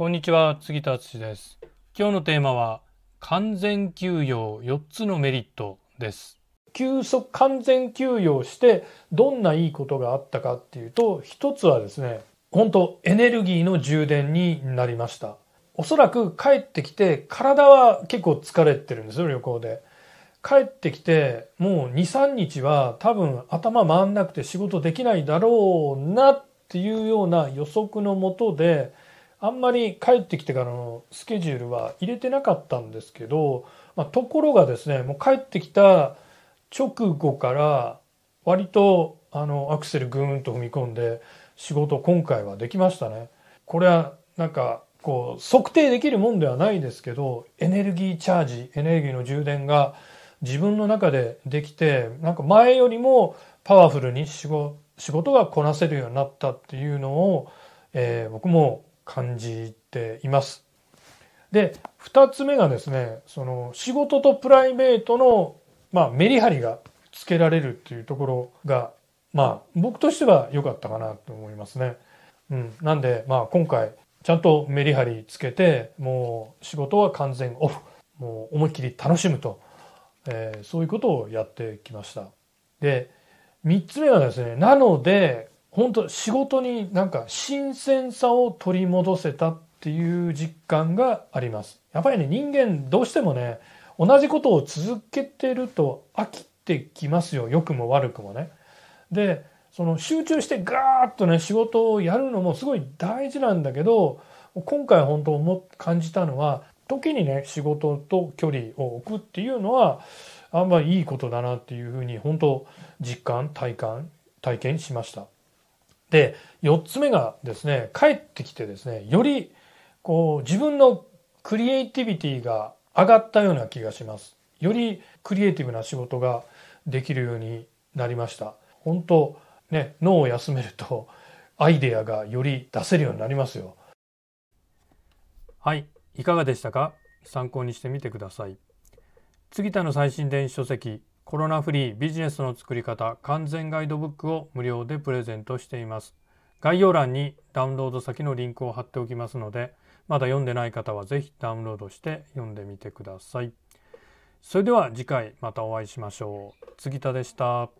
こんにちは、杉田敦です。今日のテーマは完全休養4つのメリットです。休息完全休養してどんないいことがあったかっていうと、一つはですね、本当エネルギーの充電になりました。おそらく帰ってきて体は結構疲れてるんですよ、旅行で。帰ってきてもう2、3日は多分頭回んなくて仕事できないだろうなっていうような予測のもとで、あんまり帰ってきてからのスケジュールは入れてなかったんですけど、まあ、ところがですねもう帰ってきた直後から割とあのアクセルぐーんと踏み込んで仕事今回はできましたね。これはなんかこう測定できるもんではないですけどエネルギーチャージエネルギーの充電が自分の中でできてなんか前よりもパワフルに仕事がこなせるようになったっていうのを、えー、僕も感じています。で、二つ目がですね、その仕事とプライベートの、まあ、メリハリがつけられるっていうところが、まあ、僕としては良かったかなと思いますね。うん。なんで、まあ、今回、ちゃんとメリハリつけて、もう仕事は完全オフ。もう思いっきり楽しむと、えー、そういうことをやってきました。で、三つ目はですね、なので、本当仕事になんか新鮮さを取り戻せたっていう実感があります。やっぱりね、人間どうしてもね、同じことを続けてると飽きてきますよ。良くも悪くもね。で、その集中してガーッとね、仕事をやるのもすごい大事なんだけど、今回本当思感じたのは、時にね、仕事と距離を置くっていうのは、あんまりいいことだなっていうふうに本当実感、体感、体験しました。で、4つ目がですね、帰ってきてですね、よりこう自分のクリエイティビティが上がったような気がします。よりクリエイティブな仕事ができるようになりました。本当ね、脳を休めるとアイデアがより出せるようになりますよ。はい、いかがでしたか？参考にしてみてください。杉田の最新電子書籍コロナフリービジネスの作り方完全ガイドブックを無料でプレゼントしています。概要欄にダウンロード先のリンクを貼っておきますので、まだ読んでない方はぜひダウンロードして読んでみてください。それでは次回またお会いしましょう。杉田でした。